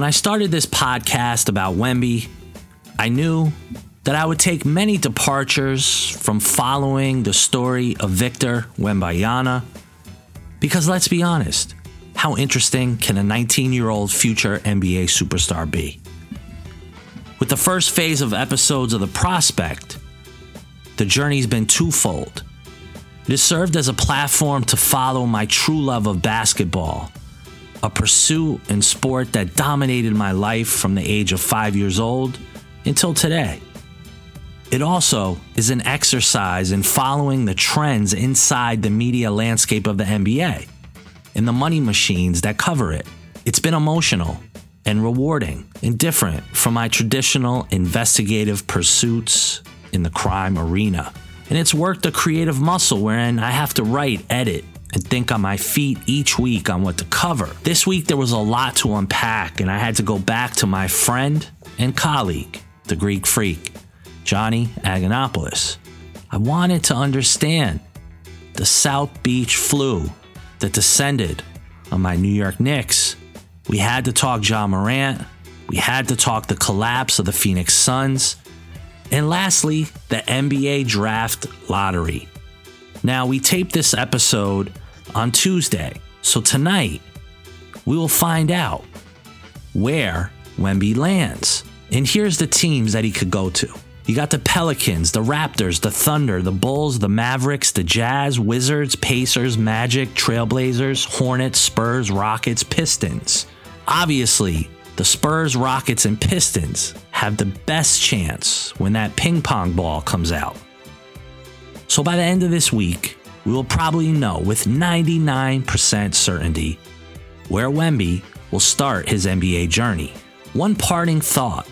When I started this podcast about Wemby, I knew that I would take many departures from following the story of Victor Wembanyama. Because let's be honest, how interesting can a 19 year old future NBA superstar be? With the first phase of episodes of The Prospect, the journey's been twofold. It has served as a platform to follow my true love of basketball, a pursuit and sport that dominated my life from the age of five years old until today. It also is an exercise in following the trends inside the media landscape of the NBA and the money machines that cover it. It's been emotional and rewarding and different from my traditional investigative pursuits in the crime arena. And it's worked a creative muscle wherein I have to write, edit, and think on my feet each week on what to cover. This week there was a lot to unpack, and I had to go back to my friend and colleague, the Greek freak, Johnny Aganopoulos. I wanted to understand the South Beach flu that descended on my New York Knicks. We had to talk Ja Morant. We had to talk the collapse of the Phoenix Suns. And lastly, the NBA draft lottery. Now, we taped this episode on Tuesday, so tonight we will find out where Wemby lands. And here's the teams that he could go to. You got the Pelicans, the Raptors, the Thunder, the Bulls, the Mavericks, the Jazz, Wizards, Pacers, Magic, Trailblazers, Hornets, Spurs, Rockets, Pistons. Obviously, the Spurs, Rockets, and Pistons have the best chance when that ping pong ball comes out. So by the end of this week, we will probably know with 99% certainty where Wemby will start his NBA journey. One parting thought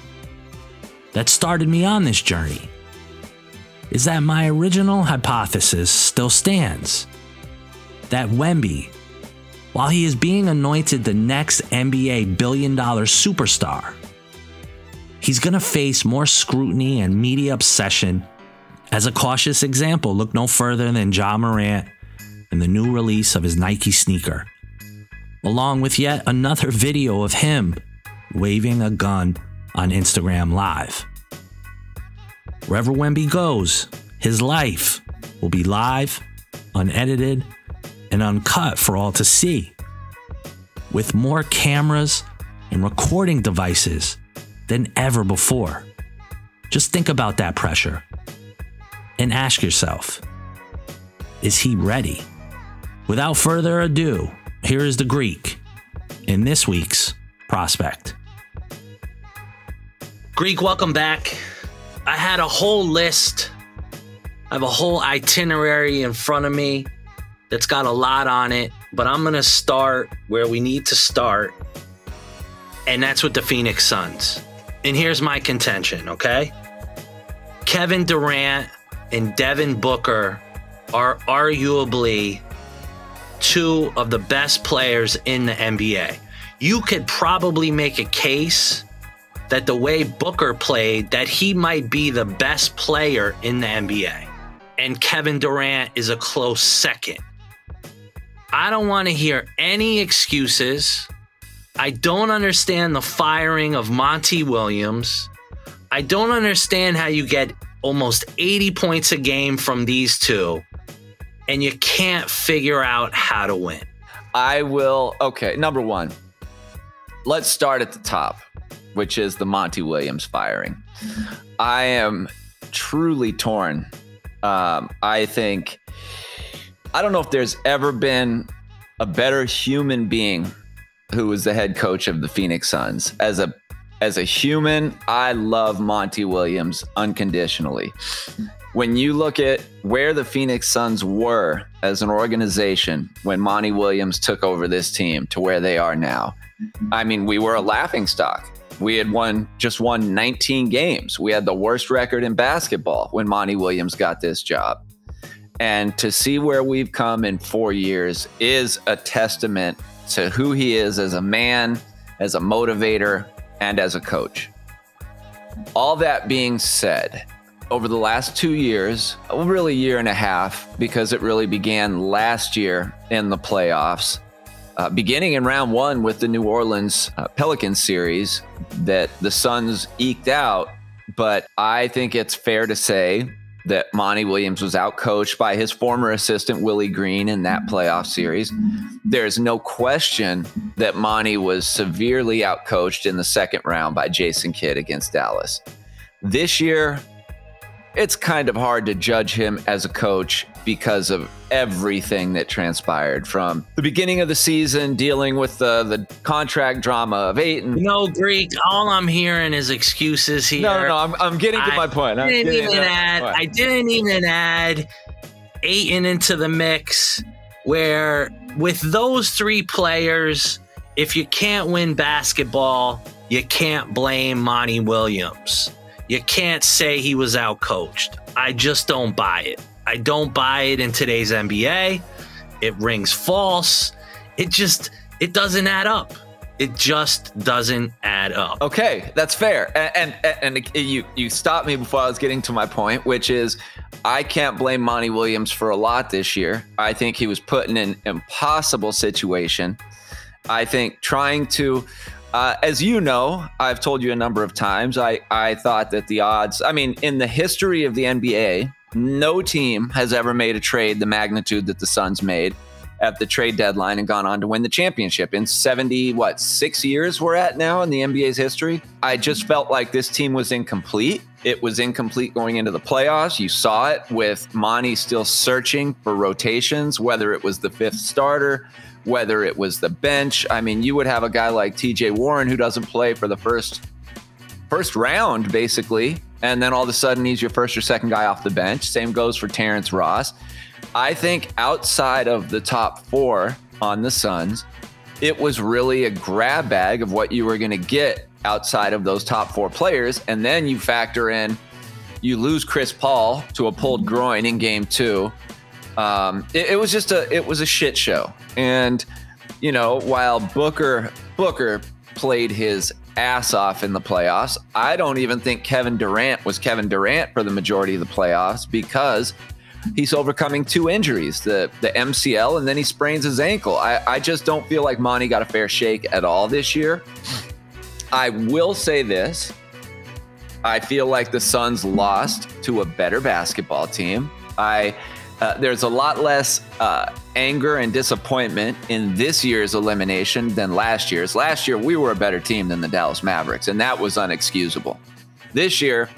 that started me on this journey is that my original hypothesis still stands that Wemby, while he is being anointed the next NBA billion dollar superstar, he's going to face more scrutiny and media obsession. As a cautious example, look no further than Ja Morant and the new release of his Nike sneaker, along with yet another video of him waving a gun on Instagram Live. Wherever Wemby goes, his life will be live, unedited, and uncut for all to see. With more cameras and recording devices than ever before. Just think about that pressure and ask yourself is he ready? Without further ado, here is the Greek in this week's Prospect. Greek, welcome back. I had a whole list. I have a whole itinerary in front of me that's got a lot on it, but I'm going to start where we need to start, and that's with the Phoenix Suns. And here's my contention, okay? Kevin Durant and Devin Booker are arguably two of the best players in the NBA. You could probably make a case that the way Booker played, that he might be the best player in the NBA. And Kevin Durant is a close second. I don't want to hear any excuses. I don't understand the firing of Monty Williams. I don't understand how you get almost 80 points a game from these two and you can't figure out how to win. I will. Okay, number one, let's start at the top, which is the Monty Williams firing. I am truly torn. Um, I think, I don't know if there's ever been a better human being who was the head coach of the Phoenix Suns. As a as a human, I love Monty Williams unconditionally. When you look at where the Phoenix Suns were as an organization when Monty Williams took over this team to where they are now, I mean, we were a laughing stock. We had won just won 19 games. We had the worst record in basketball when Monty Williams got this job. And to see where we've come in four years is a testament to who he is as a man, as a motivator, and as a coach. All that being said, over the last two years, really year and a half, because it really began last year in the playoffs, uh, beginning in round one with the New Orleans uh, Pelicans series that the Suns eked out. But I think it's fair to say that Monty Williams was outcoached by his former assistant, Willie Green, in that playoff series. There's no question that Monty was severely outcoached in the second round by Jason Kidd against Dallas. This year, it's kind of hard to judge him as a coach because of everything that transpired from the beginning of the season, dealing with the the contract drama of and no Greek. All I'm hearing is excuses here. No, no, no I'm, I'm getting to I my point. I'm didn't even add. I didn't even add Ayton into the mix. Where with those three players, if you can't win basketball, you can't blame Monty Williams. You can't say he was outcoached. I just don't buy it. I don't buy it in today's NBA. It rings false. It just it doesn't add up. It just doesn't add up. Okay, that's fair. And, and and you you stopped me before I was getting to my point, which is I can't blame Monty Williams for a lot this year. I think he was put in an impossible situation. I think trying to uh, as you know, I've told you a number of times, I, I thought that the odds, I mean, in the history of the NBA, no team has ever made a trade the magnitude that the Suns made at the trade deadline and gone on to win the championship. In 70 what 6 years we're at now in the NBA's history? I just felt like this team was incomplete. It was incomplete going into the playoffs. You saw it with Monty still searching for rotations whether it was the fifth starter whether it was the bench. I mean you would have a guy like TJ Warren who doesn't play for the first first round basically and then all of a sudden he's your first or second guy off the bench same goes for Terrence Ross I think outside of the top four on the Suns, it was really a grab bag of what you were going to get outside of those top four players. And then you factor in, you lose Chris Paul to a pulled groin in game two. Um, it, it was just a, it was a shit show. And, you know, while Booker, Booker played his ass off in the playoffs, I don't even think Kevin Durant was Kevin Durant for the majority of the playoffs because he's overcoming two injuries the the MCL and then he sprains his ankle. I, I just don't feel like Monty got a fair shake at all this year. I will say this. I feel like the Suns lost to a better basketball team. I uh, there's a lot less uh, anger and disappointment in this year's elimination than last year's. Last year we were a better team than the Dallas Mavericks, and that was unexcusable. This year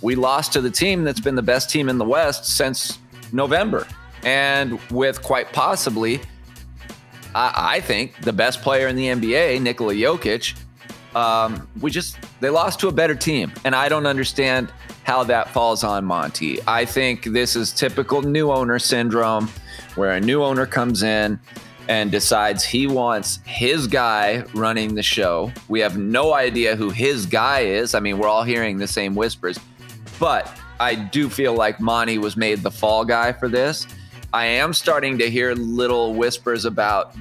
we lost to the team that's been the best team in the West since November, and with quite possibly, I, I think, the best player in the NBA, Nikola Jokic. Um, we just they lost to a better team, and I don't understand how that falls on Monty. I think this is typical new owner syndrome, where a new owner comes in and decides he wants his guy running the show. We have no idea who his guy is. I mean, we're all hearing the same whispers, but I do feel like Monty was made the fall guy for this. I am starting to hear little whispers about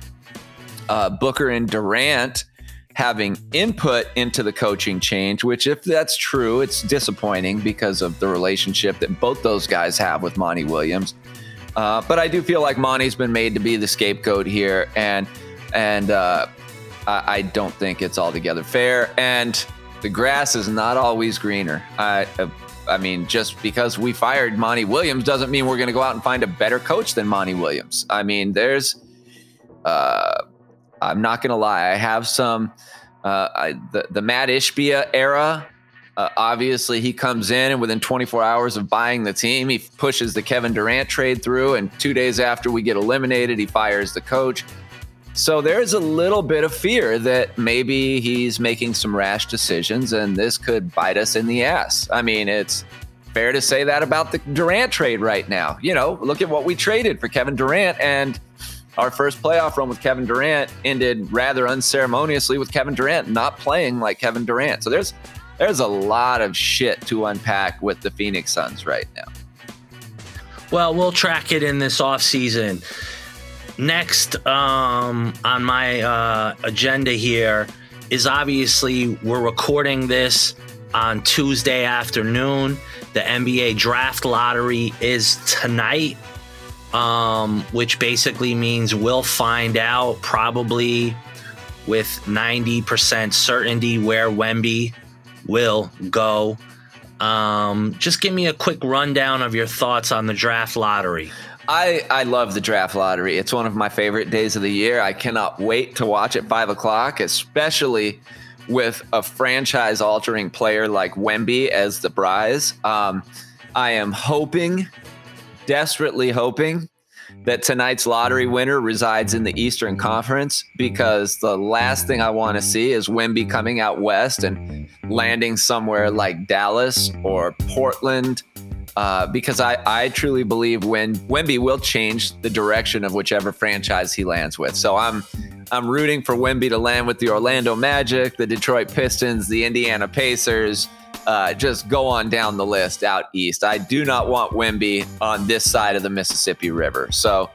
uh, Booker and Durant having input into the coaching change, which, if that's true, it's disappointing because of the relationship that both those guys have with Monty Williams. Uh, but I do feel like Monty's been made to be the scapegoat here, and and uh, I, I don't think it's altogether fair. And the grass is not always greener. I, uh, I mean, just because we fired Monty Williams doesn't mean we're going to go out and find a better coach than Monty Williams. I mean, there's, uh, I'm not to lie, I have some, uh, I, the the Mat Ishbia era. Uh, obviously, he comes in and within 24 hours of buying the team, he pushes the Kevin Durant trade through. And two days after we get eliminated, he fires the coach. So there's a little bit of fear that maybe he's making some rash decisions and this could bite us in the ass. I mean, it's fair to say that about the Durant trade right now. You know, look at what we traded for Kevin Durant and our first playoff run with Kevin Durant ended rather unceremoniously with Kevin Durant not playing like Kevin Durant. So there's there's a lot of shit to unpack with the Phoenix Suns right now. Well, we'll track it in this off season. Next um, on my uh, agenda here is obviously we're recording this on Tuesday afternoon. The NBA draft lottery is tonight. Um, which basically means we'll find out probably with 90% certainty where Wemby will go. Um, just give me a quick rundown of your thoughts on the draft lottery. I, I love the draft lottery. It's one of my favorite days of the year. I cannot wait to watch at five o'clock, especially with a franchise altering player like Wemby as the prize. Um, I am hoping, desperately hoping, that tonight's lottery winner resides in the Eastern Conference because the last thing I want to see is Wemby coming out west and landing somewhere like Dallas or Portland. Uh, because I, I truly believe when Wemby will change the direction of whichever franchise he lands with. So I'm I'm rooting for Wemby to land with the Orlando Magic, the Detroit Pistons, the Indiana Pacers, uh, just go on down the list out east. I do not want Wemby on this side of the Mississippi River. So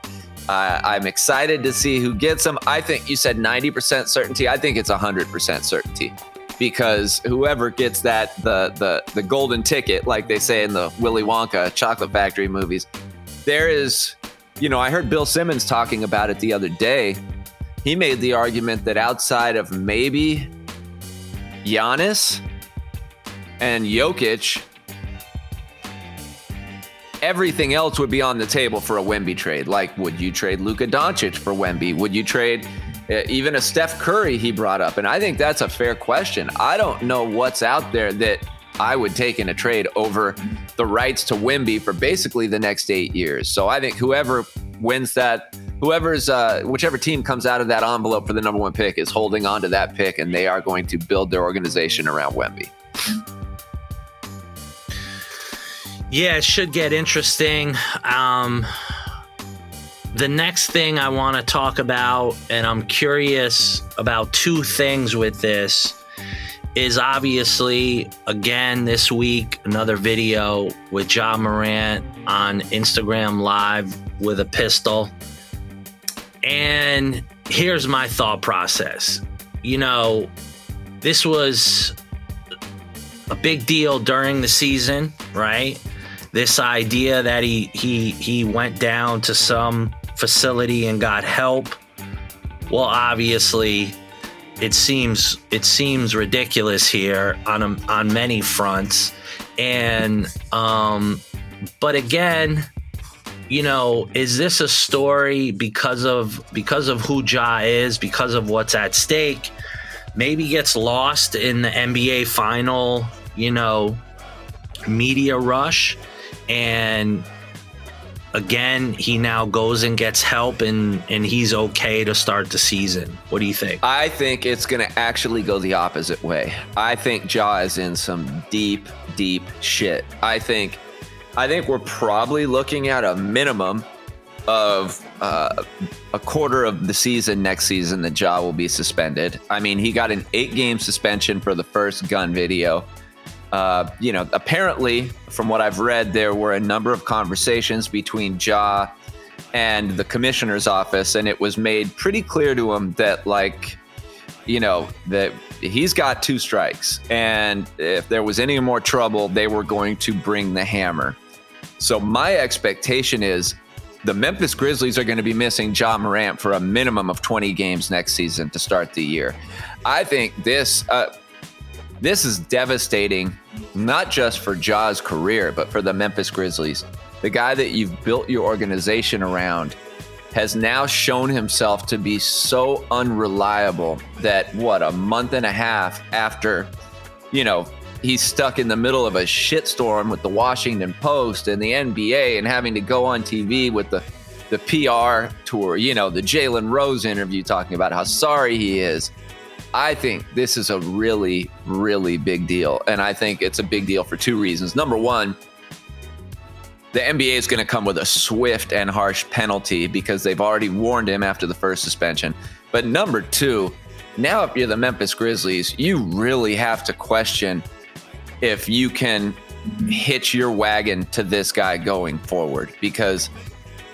uh, I'm excited to see who gets him. I think you said 90% certainty. I think it's 100% certainty because whoever gets that the the the golden ticket, like they say in the Willy Wonka Chocolate Factory movies, there is, you know, I heard Bill Simmons talking about it the other day. He made the argument that outside of maybe Giannis and Jokic, everything else would be on the table for a Wemby trade. Like, would you trade Luka Doncic for Wemby? Would you trade uh, even a Steph Curry? He brought up, and I think that's a fair question. I don't know what's out there that I would take in a trade over the rights to Wemby for basically the next eight years. So I think whoever wins that, whoever's uh, whichever team comes out of that envelope for the number one pick is holding on to that pick, and they are going to build their organization around Wemby. Yeah, it should get interesting. Um, the next thing I want to talk about, and I'm curious about two things with this, is obviously again this week another video with Ja Morant on Instagram Live with a pistol. And here's my thought process. You know, this was a big deal during the season, right? This idea that he he he went down to some facility and got help. Well, obviously, it seems it seems ridiculous here on a, on many fronts, and um, but again, you know, is this a story because of because of who Ja is, because of what's at stake? Maybe gets lost in the NBA final, you know, media rush and again he now goes and gets help and and he's okay to start the season what do you think i think it's going to actually go the opposite way i think Ja is in some deep deep shit i think i think we're probably looking at a minimum of uh, a quarter of the season next season the Ja will be suspended. I mean, he got an eight game suspension for the first gun video. Uh, you know, apparently, from what I've read, there were a number of conversations between Ja and the commissioner's office, and it was made pretty clear to him that, like, you know, that he's got two strikes, and if there was any more trouble, they were going to bring the hammer. So my expectation is the Memphis Grizzlies are going to be missing Ja Morant for a minimum of 20 games next season to start the year. I think this. Uh, this is devastating, not just for Ja's career, but for the Memphis Grizzlies. The guy that you've built your organization around has now shown himself to be so unreliable that what a month and a half after, you know, he's stuck in the middle of a shitstorm with the Washington Post and the NBA and having to go on TV with the the PR tour, you know, the Jalen Rose interview talking about how sorry he is. I think this is a really, really big deal. And I think it's a big deal for two reasons. Number one, the NBA is going to come with a swift and harsh penalty because they've already warned him after the first suspension. But number two, now if you're the Memphis Grizzlies, you really have to question if you can hitch your wagon to this guy going forward. Because,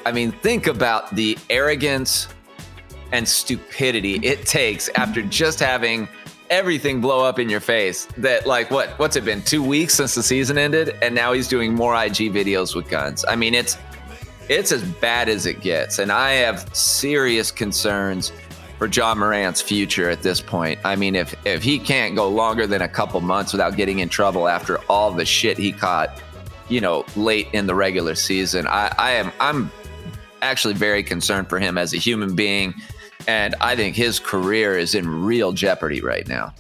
I mean, think about the arrogance and stupidity it takes after just having everything blow up in your face that like what what's it been two weeks since the season ended and now he's doing more ig videos with guns i mean it's it's as bad as it gets. And I have serious concerns for Ja Morant's future at this point. I mean, if if he can't go longer than a couple months without getting in trouble after all the shit he caught, you know, late in the regular season, I, I am I'm actually very concerned for him as a human being. And I think his career is in real jeopardy right now.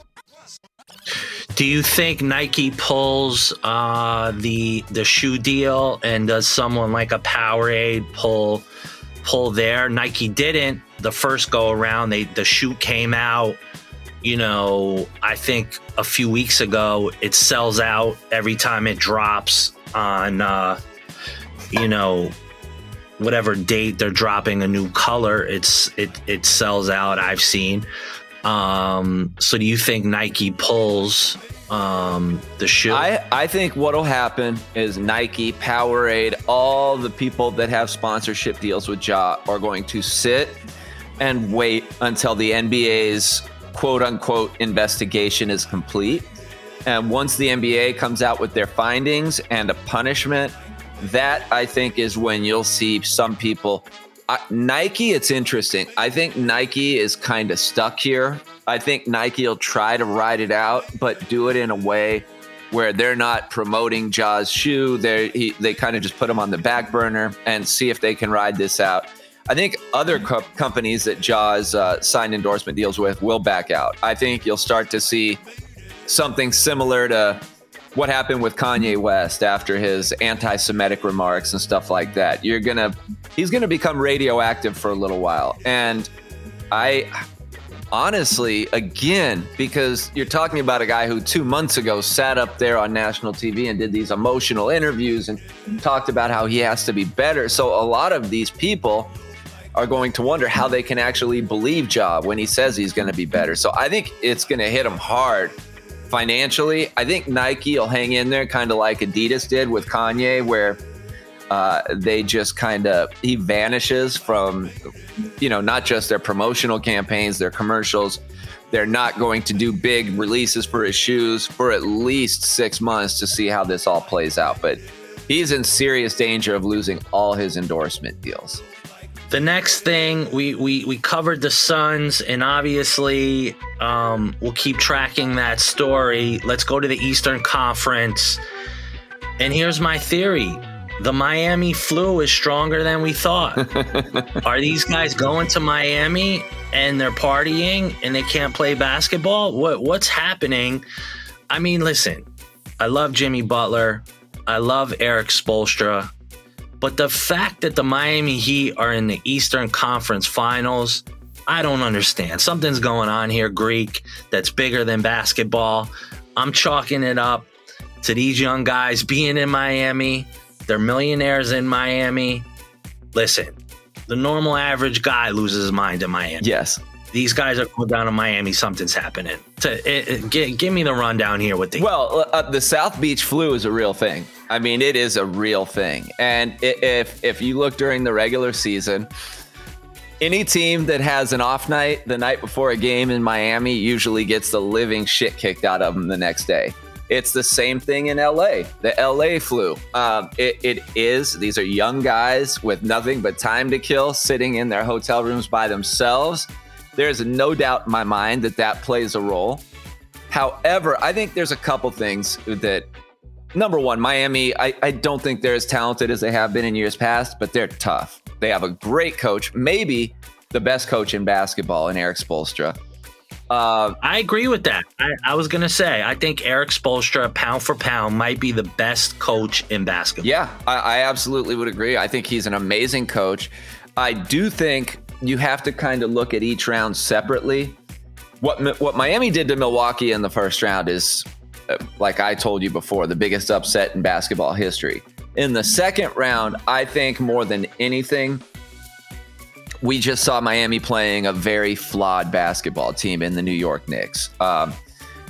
Do you think Nike pulls uh, the the shoe deal, and does someone like a Powerade pull pull there? Nike didn't the first go around. They the shoe came out. You know, I think a few weeks ago. It sells out every time it drops on. Uh, you know, whatever date they're dropping a new color. It's it it sells out. I've seen. Um, so do you think Nike pulls um, the shoe? I, I think what'll happen is Nike, Powerade, all the people that have sponsorship deals with Ja are going to sit and wait until the NBA's quote unquote investigation is complete. And once the NBA comes out with their findings and a punishment, that I think is when you'll see some people Nike, it's interesting. I think Nike is kind of stuck here. I think Nike will try to ride it out, but do it in a way where they're not promoting Ja's shoe. They they kind of just put them on the back burner and see if they can ride this out. I think other co- companies that Ja's uh, signed endorsement deals with will back out. I think you'll start to see something similar to what happened with Kanye West after his anti-Semitic remarks and stuff like that. You're gonna, he's gonna become radioactive for a little while, and I honestly, again, because you're talking about a guy who two months ago sat up there on national TV and did these emotional interviews and talked about how he has to be better. So a lot of these people are going to wonder how they can actually believe Ja when he says he's going to be better. So I think it's going to hit him hard financially. I think Nike will hang in there, kind of like Adidas did with Kanye, where uh, they just kind of he vanishes from, you know, not just their promotional campaigns, their commercials. They're not going to do big releases for his shoes for at least six months to see how this all plays out. But he's in serious danger of losing all his endorsement deals. The next thing we we we covered the Suns, and obviously um, we'll keep tracking that story. Let's go to the Eastern Conference, and here's my theory: the Miami flu is stronger than we thought. Are these guys going to Miami and they're partying and they can't play basketball? What what's happening? I mean, listen, I love Jimmy Butler. I love Erik Spoelstra. But the fact that the Miami Heat are in the Eastern Conference Finals, I don't understand. Something's going on here, Greek, that's bigger than basketball. I'm chalking it up to these young guys being in Miami. They're millionaires in Miami. Listen, the normal average guy loses his mind in Miami. Yes. These guys are going down to Miami. Something's happening. To, it, it, give, me the rundown here with the. Well, uh, the South Beach flu is a real thing. I mean, it is a real thing. And if if you look during the regular season, any team that has an off night the night before a game in Miami usually gets the living shit kicked out of them the next day. It's the same thing in LA. The LA flu. Um, it, it is. These are young guys with nothing but time to kill, sitting in their hotel rooms by themselves. There's no doubt in my mind that that plays a role. However, I think there's a couple things that number one, Miami, I, I don't think they're as talented as they have been in years past, but they're tough. They have a great coach, maybe the best coach in basketball in Erik Spoelstra. Uh, I agree with that. I, I was going to say, I think Erik Spoelstra, pound for pound, might be the best coach in basketball. Yeah, I, I absolutely would agree. I think he's an amazing coach. I do think you have to kind of look at each round separately. What what Miami did to Milwaukee in the first round is like I told you before, the biggest upset in basketball history. In the second round, I think more than anything, we just saw Miami playing a very flawed basketball team in the New York Knicks. Um,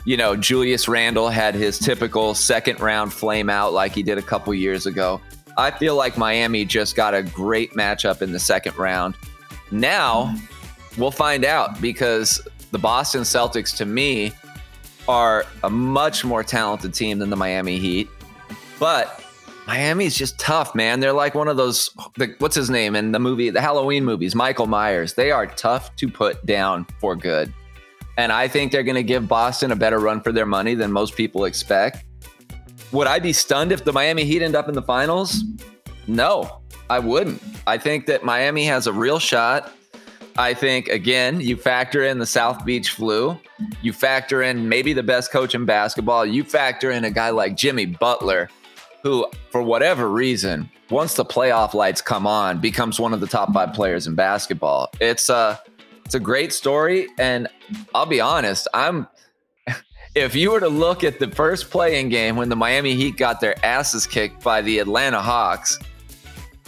you know, Julius Randle had his typical second round flame out like he did a couple years ago. I feel like Miami just got a great matchup in the second round. Now we'll find out because the Boston Celtics, to me, are a much more talented team than the Miami Heat. But Miami's just tough, man. They're like one of those. The, what's his name in the movie, the Halloween movies? Michael Myers. They are tough to put down for good, and I think they're going to give Boston a better run for their money than most people expect. Would I be stunned if the Miami Heat end up in the finals? No, I wouldn't. I think that Miami has a real shot. I think again, you factor in the South Beach flu, you factor in maybe the best coach in basketball, you factor in a guy like Jimmy Butler, who, for whatever reason, once the playoff lights come on, becomes one of the top five players in basketball. It's a it's a great story, and I'll be honest, I'm if you were to look at the first play-in game when the Miami Heat got their asses kicked by the Atlanta Hawks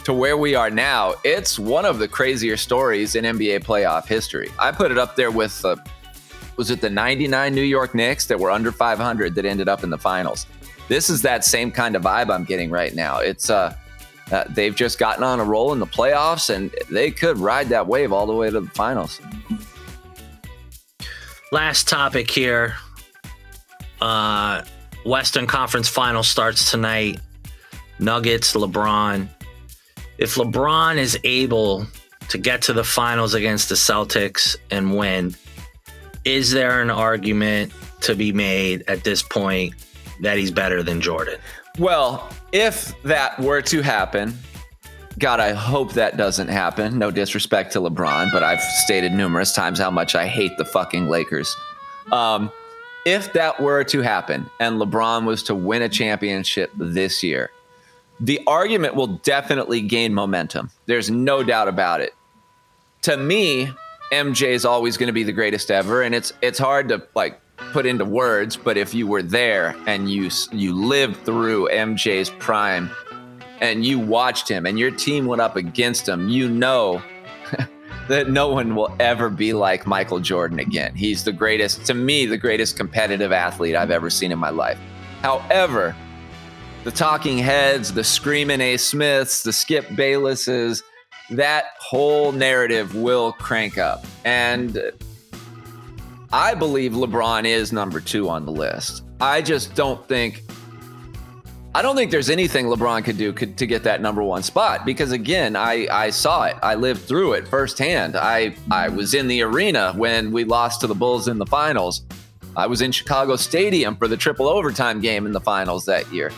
to where we are now, it's one of the crazier stories in NBA playoff history. I put it up there with was it the 99 New York Knicks that were under 500 that ended up in the finals. This is that same kind of vibe I'm getting right now. It's uh, uh they've just gotten on a roll in the playoffs and they could ride that wave all the way to the finals. Last topic here. Uh Western Conference Final starts tonight. Nuggets, LeBron if LeBron is able to get to the finals against the Celtics and win, is there an argument to be made at this point that he's better than Jordan? Well, if that were to happen, God, I hope that doesn't happen. No disrespect to LeBron, but I've stated numerous times how much I hate the fucking Lakers. Um, if that were to happen and LeBron was to win a championship this year, the argument will definitely gain momentum. There's no doubt about it. To me, MJ is always going to be the greatest ever, and it's it's hard to like put into words. But if you were there and you you lived through MJ's prime, and you watched him, and your team went up against him, you know that no one will ever be like Michael Jordan again. He's the greatest, to me, the greatest competitive athlete I've ever seen in my life. However, the talking heads, the screaming A. Smiths, the Skip Baylesses, that whole narrative will crank up. And I believe LeBron is number two on the list. I just don't think. I don't think there's anything LeBron could do could, to get that number one spot because again, I, I saw it. I lived through it firsthand. I, I was in the arena when we lost to the Bulls in the finals. I was in Chicago Stadium for the triple overtime game in the finals that year.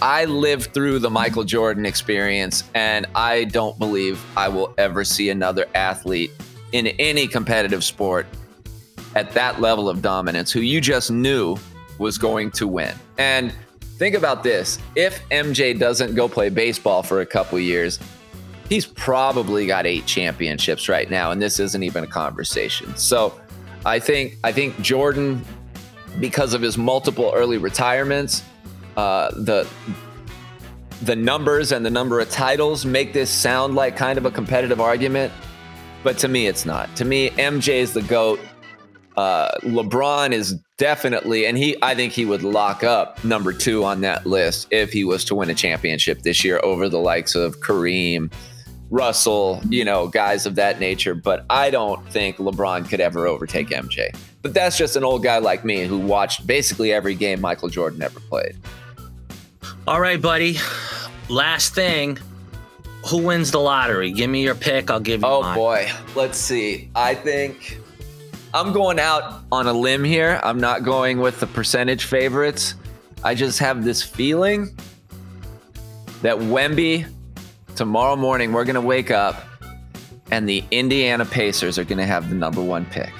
I lived through the Michael Jordan experience, and I don't believe I will ever see another athlete in any competitive sport at that level of dominance who you just knew was going to win. And think about this if MJ doesn't go play baseball for a couple years, he's probably got eight championships right now, and this isn't even a conversation. So I think I think Jordan, because of his multiple early retirements, uh, the the numbers and the number of titles make this sound like kind of a competitive argument, but to me, it's not. To me, MJ is the goat. Uh, LeBron is definitely, and he, I think he would lock up number two on that list if he was to win a championship this year over the likes of Kareem, Russell, you know, guys of that nature. But I don't think LeBron could ever overtake MJ. But that's just an old guy like me who watched basically every game Michael Jordan ever played. All right, buddy. Last thing. Who wins the lottery? Give me your pick. I'll give you Oh mine. boy. Let's see. I think I'm going out on a limb here. I'm not going with the percentage favorites. I just have this feeling that Wemby tomorrow morning we're going to wake up and the Indiana Pacers are going to have the number 1 pick.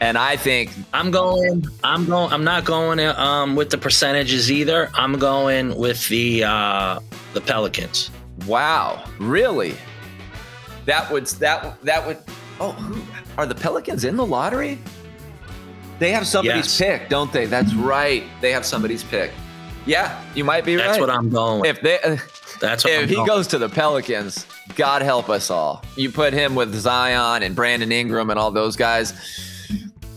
And I think I'm going. I'm going. I'm not going um, with the percentages either. I'm going with the uh, the Pelicans. Wow, really? That would that that would. Oh, who, are the Pelicans in the lottery? They have somebody's Yes. pick, don't they? That's right. They have somebody's pick. Yeah, you might be That's right. That's what I'm going. With. if they That's what if I'm he going. goes to the Pelicans, God help us all. You put him with Zion and Brandon Ingram and all those guys.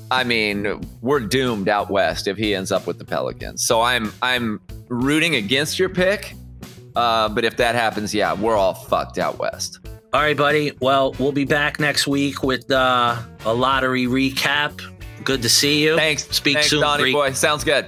I mean, we're doomed out west if he ends up with the Pelicans. So I'm I'm rooting against your pick. Uh, but if that happens, yeah, we're all fucked out west. All right, buddy. Well, we'll be back next week with uh, a lottery recap. Good to see you. Thanks. Speak Thanks, soon. Donnie Greek. boy. Sounds good.